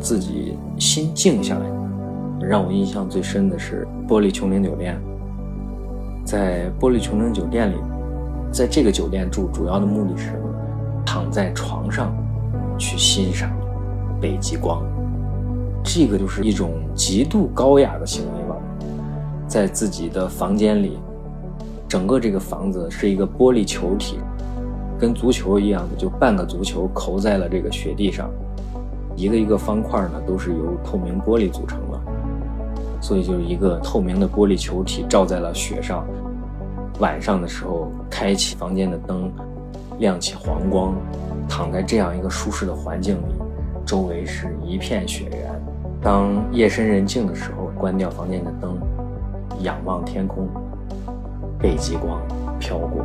自己心静下来。让我印象最深的是玻璃穹顶酒店，在玻璃穹顶酒店里，在这个酒店住主要的目的是什么躺在床上去欣赏北极光，这个就是一种极度高雅的行为吧。在自己的房间里，整个这个房子是一个玻璃球体，跟足球一样的，就半个足球扣在了这个雪地上，一个一个方块呢都是由透明玻璃组成的，所以就是一个透明的玻璃球体照在了雪上。晚上的时候，开启房间的灯，亮起黄光，躺在这样一个舒适的环境里，周围是一片雪原。当夜深人静的时候，关掉房间的灯。仰望天空，北极光飘过。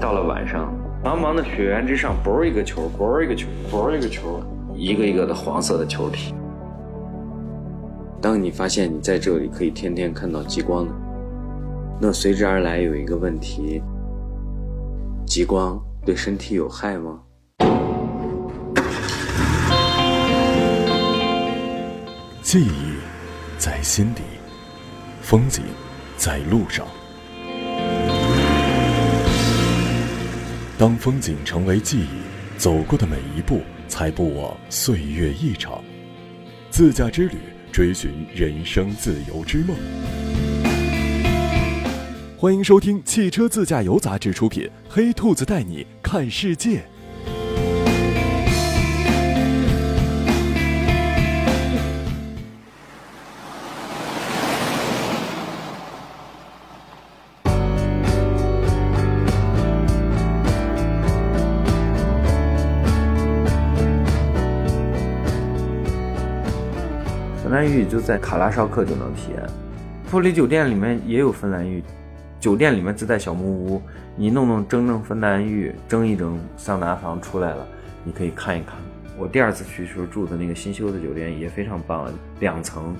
到了晚上，茫茫的雪原之上，啵一个球，啵一个球，啵一个球，一个一个的黄色的球体。当你发现你在这里可以天天看到极光的，那随之而来有一个问题：极光对身体有害吗？记忆在心底，风景在路上。当风景成为记忆，走过的每一步才不枉岁月一场。自驾之旅，追寻人生自由之梦。欢迎收听《汽车自驾游》杂志出品，《黑兔子带你看世界》。芬兰浴就在卡拉绍克就能体验，玻璃酒店里面也有芬兰浴，酒店里面自带小木屋，你弄弄蒸蒸芬兰浴，蒸一蒸，桑拿房出来了，你可以看一看。我第二次去时候住的那个新修的酒店也非常棒，两层，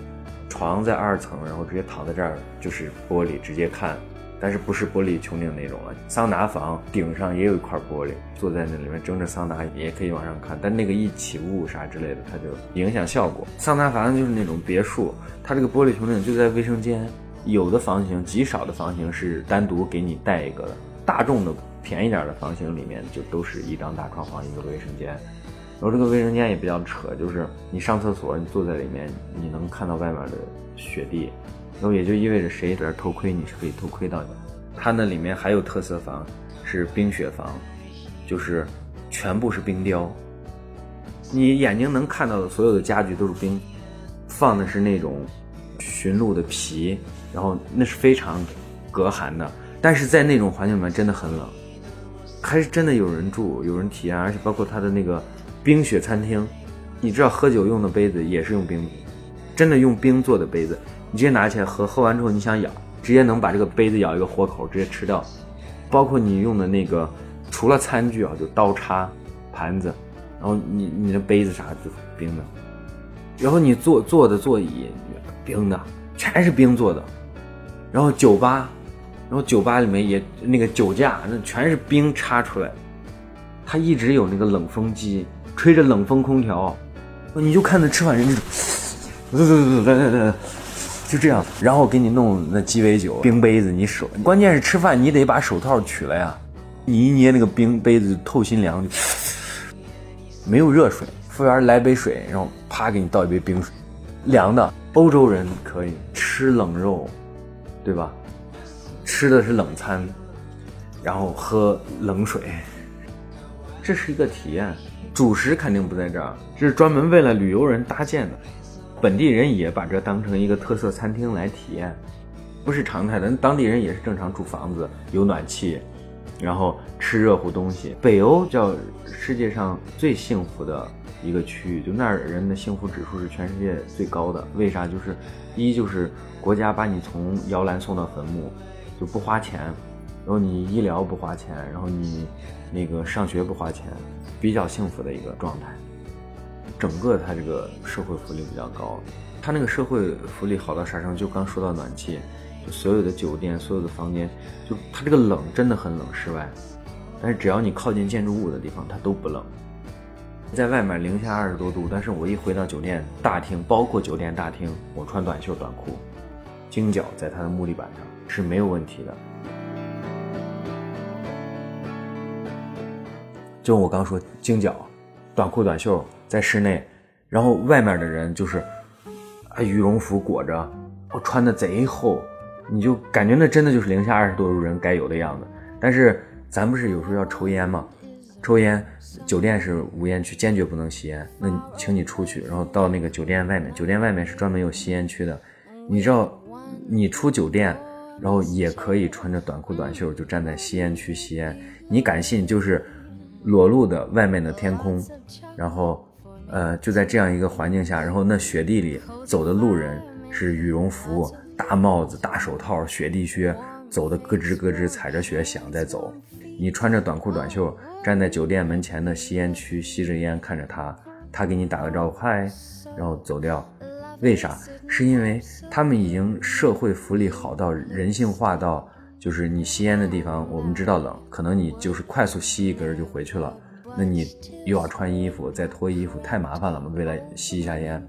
床在二层，然后直接躺在这儿就是玻璃直接看。但是不是玻璃穹顶那种了，桑拿房顶上也有一块玻璃，坐在那里面蒸着桑拿也可以往上看，但那个一起雾啥之类的，它就影响效果。桑拿房就是那种别墅，它这个玻璃穹顶就在卫生间，有的房型极少的房型是单独给你带一个的，大众的便宜点的房型里面就都是一张大床房一个卫生间，然后这个卫生间也比较扯，就是你上厕所你坐在里面你能看到外面的雪地。那也就意味着谁在这偷窥，你是可以偷窥到的。它那里面还有特色房，是冰雪房，就是全部是冰雕。你眼睛能看到的所有的家具都是冰，放的是那种驯鹿的皮，然后那是非常隔寒的。但是在那种环境里面真的很冷，还是真的有人住，有人体验，而且包括它的那个冰雪餐厅，你知道喝酒用的杯子也是用冰，真的用冰做的杯子。你直接拿起来喝，喝完之后你想咬，直接能把这个杯子咬一个活口，直接吃掉。包括你用的那个，除了餐具啊，就刀叉、盘子，然后你你的杯子啥就冰的。然后你坐坐的座椅，冰的，全是冰做的。然后酒吧，然后酒吧里面也那个酒架，那全是冰插出来。它一直有那个冷风机，吹着冷风空调，你就看那吃饭人，对对对对对对。就这样，然后给你弄那鸡尾酒冰杯子，你手关键是吃饭你得把手套取了呀，你一捏那个冰杯子透心凉，就没有热水，服务员来杯水，然后啪给你倒一杯冰水，凉的。欧洲人可以吃冷肉，对吧？吃的是冷餐，然后喝冷水，这是一个体验。主食肯定不在这儿，这是专门为了旅游人搭建的。本地人也把这当成一个特色餐厅来体验，不是常态的。当地人也是正常住房子，有暖气，然后吃热乎东西。北欧叫世界上最幸福的一个区域，就那儿人的幸福指数是全世界最高的。为啥？就是一就是国家把你从摇篮送到坟墓，就不花钱，然后你医疗不花钱，然后你那个上学不花钱，比较幸福的一个状态。整个它这个社会福利比较高，它那个社会福利好到啥程度？就刚说到暖气，就所有的酒店、所有的房间，就它这个冷真的很冷，室外，但是只要你靠近建筑物的地方，它都不冷。在外面零下二十多度，但是我一回到酒店大厅，包括酒店大厅，我穿短袖短裤，惊脚在它的木地板上是没有问题的。就我刚说惊脚，短裤短袖在室内，然后外面的人就是啊羽绒服裹着，我穿的贼厚，你就感觉那真的就是零下二十多度人该有的样子。但是咱不是有时候要抽烟吗？抽烟，酒店是无烟区，坚决不能吸烟。那请你出去，然后到那个酒店外面，酒店外面是专门有吸烟区的。你知道，你出酒店，然后也可以穿着短裤短袖就站在吸烟区吸烟。你敢信？就是裸露的外面的天空，然后，呃，就在这样一个环境下，然后那雪地里走的路人是羽绒服、大帽子、大手套、雪地靴，走的咯吱咯吱踩着雪响在走。你穿着短裤短袖。站在酒店门前的吸烟区，吸着烟，看着他，他给你打个招呼，嗨，然后走掉。为啥？是因为他们已经社会福利好到人性化到，就是你吸烟的地方，我们知道冷，可能你就是快速吸一根就回去了。那你又要穿衣服，再脱衣服，太麻烦了嘛。为了吸一下烟，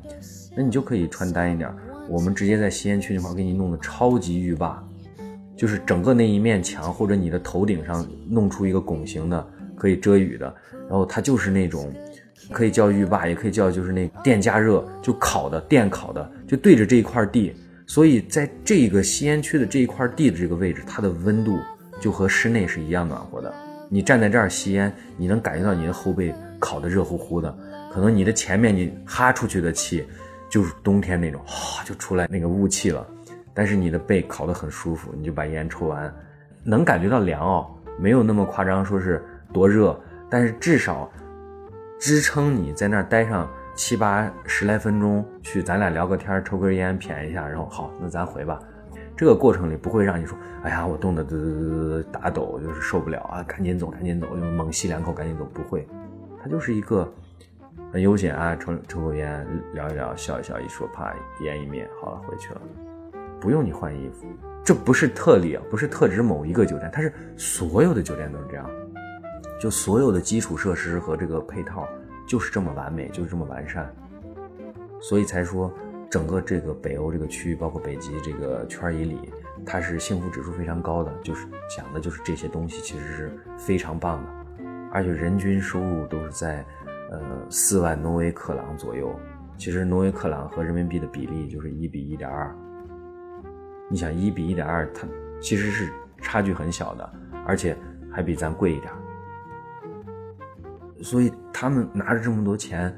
那你就可以穿单一点。我们直接在吸烟区那块给你弄的超级浴霸，就是整个那一面墙或者你的头顶上弄出一个拱形的。可以遮雨的，然后它就是那种，可以叫浴霸，也可以叫就是那电加热，就烤的电烤的，就对着这一块地，所以在这个吸烟区的这一块地的这个位置，它的温度就和室内是一样暖和的。你站在这儿吸烟，你能感觉到你的后背烤得热乎乎的，可能你的前面你哈出去的气，就是冬天那种，哗就出来那个雾气了，但是你的背烤得很舒服，你就把烟抽完，能感觉到凉哦，没有那么夸张，说是。多热，但是至少支撑你在那儿待上七八十来分钟，去咱俩聊个天，抽根烟，谝一下，然后好，那咱回吧。这个过程里不会让你说，哎呀，我冻得嘚嘚嘚嘚打抖，就是受不了啊，赶紧走，赶紧走，就猛吸两口，赶紧走。不会，它就是一个很悠闲啊，抽抽口烟，聊一聊，笑一笑，一说啪，烟一灭，好了，回去了，不用你换衣服。这不是特例啊，不是特指某一个酒店，它是所有的酒店都是这样。就所有的基础设施和这个配套就是这么完美，就是这么完善，所以才说整个这个北欧这个区域，包括北极这个圈以里，它是幸福指数非常高的，就是讲的就是这些东西其实是非常棒的，而且人均收入都是在呃四万挪威克朗左右，其实挪威克朗和人民币的比例就是一比一点二，你想一比一点二，它其实是差距很小的，而且还比咱贵一点。所以他们拿着这么多钱，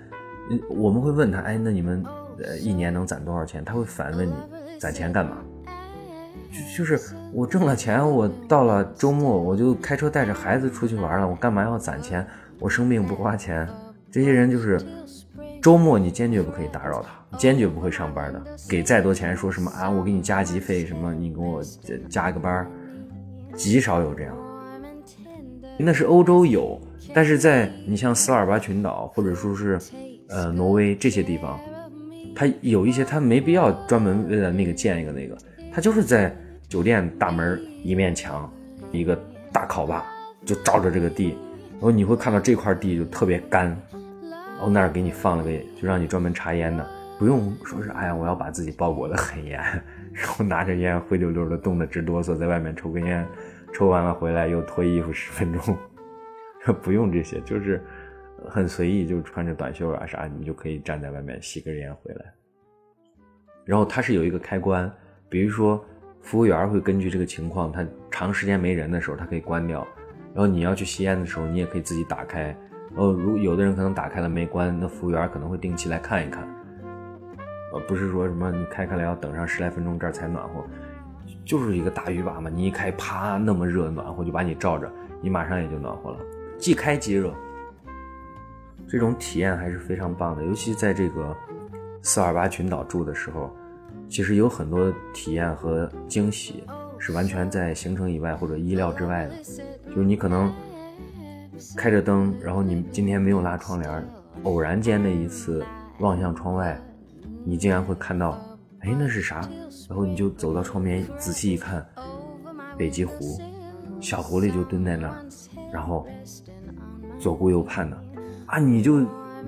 我们会问他，哎，那你们呃一年能攒多少钱？他会反问你，攒钱干嘛？就就是我挣了钱，我到了周末我就开车带着孩子出去玩了，我干嘛要攒钱？我生病不花钱。这些人就是周末你坚决不可以打扰他，坚决不会上班的。给再多钱，说什么啊？我给你加急费，什么你给我加个班，极少有这样。那是欧洲有。但是在你像斯瓦尔巴群岛或者说是，呃，挪威这些地方，它有一些它没必要专门为了那个建一个那个，它就是在酒店大门一面墙，一个大烤吧就照着这个地，然后你会看到这块地就特别干，然后那儿给你放了个就让你专门插烟的，不用说是哎呀我要把自己包裹得很严，然后拿着烟灰溜溜的冻得直哆嗦，在外面抽根烟，抽完了回来又脱衣服十分钟。不用这些，就是很随意，就穿着短袖啊啥，你就可以站在外面吸根烟回来。然后它是有一个开关，比如说服务员会根据这个情况，他长时间没人的时候，他可以关掉。然后你要去吸烟的时候，你也可以自己打开。然后如有的人可能打开了没关，那服务员可能会定期来看一看。呃，不是说什么你开开了要等上十来分钟这儿才暖和，就是一个大浴霸嘛，你一开啪那么热暖和就把你照着，你马上也就暖和了。即开即热，这种体验还是非常棒的。尤其在这个斯尔巴群岛住的时候，其实有很多体验和惊喜是完全在行程以外或者意料之外的。就是你可能开着灯，然后你今天没有拉窗帘，偶然间的一次望向窗外，你竟然会看到，哎，那是啥？然后你就走到窗边仔细一看，北极狐，小狐狸就蹲在那儿。然后左顾右盼的，啊，你就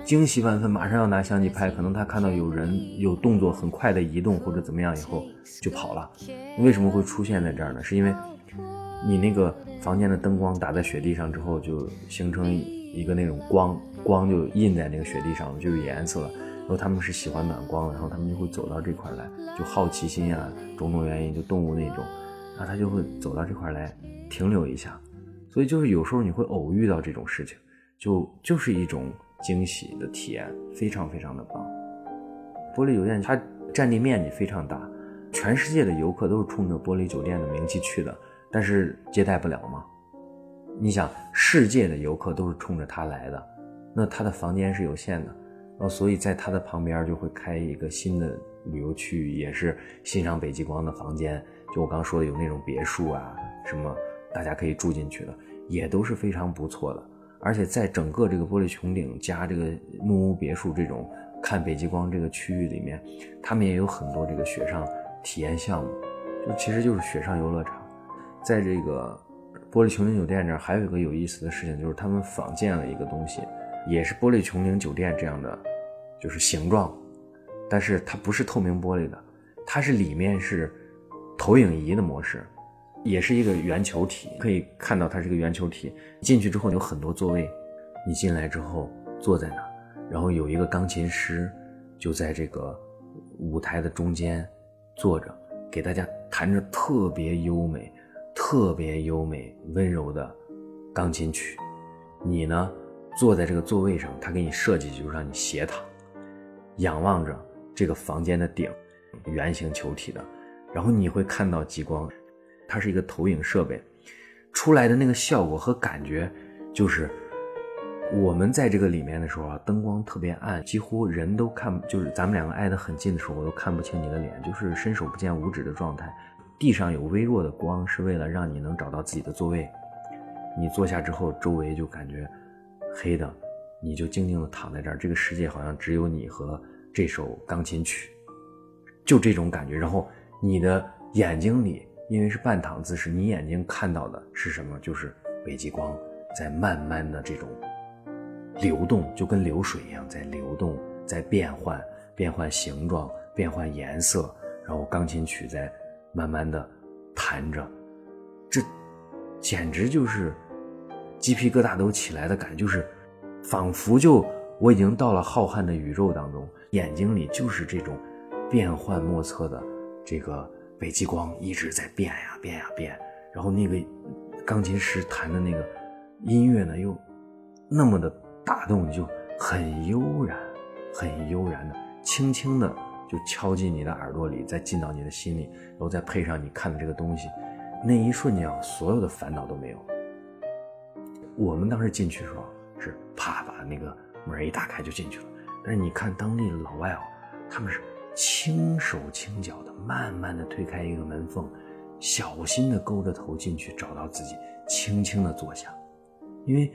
惊喜万分，马上要拿相机拍，可能他看到有人有动作很快的移动或者怎么样以后就跑了。为什么会出现在这儿呢？是因为你那个房间的灯光打在雪地上之后，就形成一个那种光，光就印在那个雪地上，就有颜色了。然后他们是喜欢暖光，然后他们就会走到这块来，就好奇心啊，种种原因，就动物那种，然后他就会走到这块来停留一下。所以就是有时候你会偶遇到这种事情，就就是一种惊喜的体验，非常非常的棒。玻璃酒店它占地面积非常大，全世界的游客都是冲着玻璃酒店的名气去的，但是接待不了嘛。你想，世界的游客都是冲着它来的，那它的房间是有限的。然后，所以在它的旁边就会开一个新的旅游区域，也是欣赏北极光的房间。就我刚说的，有那种别墅啊，什么大家可以住进去的，也都是非常不错的。而且在整个这个玻璃穹顶加这个木屋别墅这种看北极光这个区域里面，他们也有很多这个雪上体验项目，就其实就是雪上游乐场。在这个玻璃穹顶酒店这儿，还有一个有意思的事情，就是他们仿建了一个东西。也是玻璃穹顶酒店这样的，就是形状，但是它不是透明玻璃的，它是里面是投影仪的模式，也是一个圆球体，可以看到它是个圆球体。进去之后有很多座位，你进来之后坐在那，然后有一个钢琴师就在这个舞台的中间坐着，给大家弹着特别优美、特别优美、温柔的钢琴曲，你呢？坐在这个座位上，他给你设计就是让你斜躺，仰望着这个房间的顶，圆形球体的，然后你会看到极光，它是一个投影设备，出来的那个效果和感觉，就是我们在这个里面的时候啊，灯光特别暗，几乎人都看，就是咱们两个挨得很近的时候，我都看不清你的脸，就是伸手不见五指的状态。地上有微弱的光，是为了让你能找到自己的座位。你坐下之后，周围就感觉。黑的，你就静静的躺在这儿，这个世界好像只有你和这首钢琴曲，就这种感觉。然后你的眼睛里，因为是半躺姿势，你眼睛看到的是什么？就是北极光在慢慢的这种流动，就跟流水一样在流动，在变换，变换形状，变换颜色。然后钢琴曲在慢慢的弹着，这简直就是。鸡皮疙瘩都起来的感觉，就是仿佛就我已经到了浩瀚的宇宙当中，眼睛里就是这种变幻莫测的这个北极光一直在变呀变呀变，然后那个钢琴师弹的那个音乐呢，又那么的打动你，就很悠然，很悠然的，轻轻的就敲进你的耳朵里，再进到你的心里，然后再配上你看的这个东西，那一瞬间啊，所有的烦恼都没有。我们当时进去的时候是啪把那个门一打开就进去了，但是你看当地的老外哦，他们是轻手轻脚的，慢慢的推开一个门缝，小心的勾着头进去，找到自己，轻轻的坐下，因为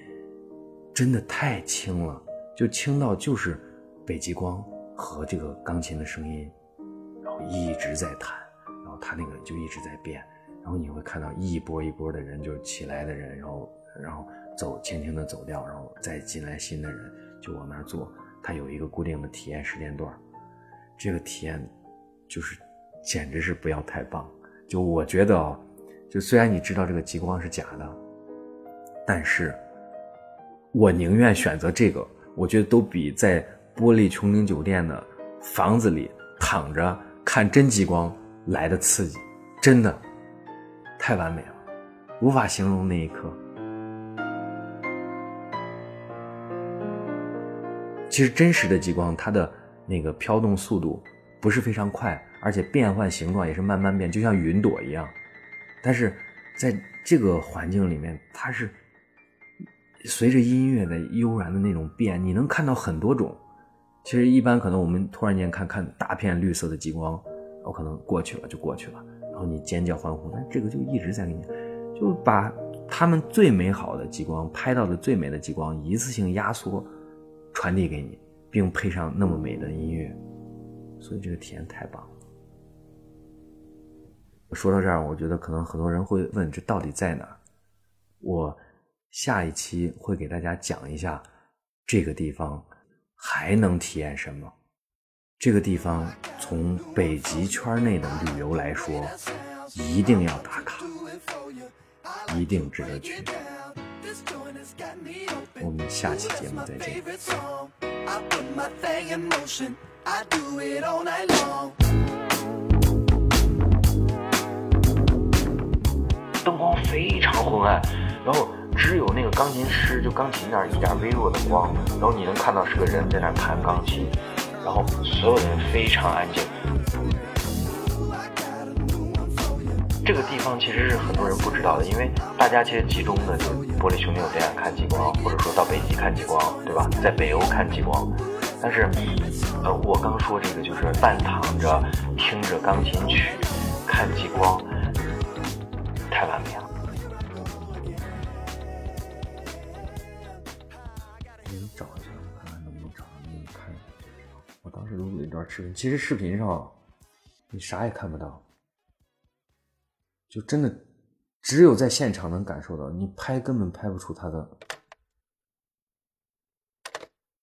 真的太轻了，就轻到就是北极光和这个钢琴的声音，然后一直在弹，然后他那个就一直在变，然后你会看到一波一波的人，就起来的人，然后然后。走，轻轻的走掉，然后再进来新的人，就往那儿坐。他有一个固定的体验时间段，这个体验就是，简直是不要太棒。就我觉得啊，就虽然你知道这个极光是假的，但是我宁愿选择这个，我觉得都比在玻璃穹顶酒店的房子里躺着看真极光来的刺激，真的太完美了，无法形容那一刻。其实真实的极光，它的那个飘动速度不是非常快，而且变换形状也是慢慢变，就像云朵一样。但是在这个环境里面，它是随着音乐的悠然的那种变，你能看到很多种。其实一般可能我们突然间看看大片绿色的极光，我可能过去了就过去了，然后你尖叫欢呼，但这个就一直在给你，就把他们最美好的极光拍到的最美的极光一次性压缩。传递给你，并配上那么美的音乐，所以这个体验太棒了。说到这儿，我觉得可能很多人会问：这到底在哪儿？我下一期会给大家讲一下这个地方还能体验什么。这个地方从北极圈内的旅游来说，一定要打卡，一定值得去。我们下期节目再见。灯光非常昏暗，然后只有那个钢琴师就钢琴那儿一点微弱的光，然后你能看到是个人在那儿弹钢琴，然后所有人非常安静。这个地方其实是很多人不知道的，因为大家其实集中的就玻璃穹顶酒店看极光，或者说到北极看极光，对吧？在北欧看极光，但是，呃，我刚说这个就是半躺着听着钢琴曲看极光，太完美了。你找一下，看看能不能找到给你看一下。我当时录了一段视频，其实视频上你啥也看不到。就真的只有在现场能感受到，你拍根本拍不出它的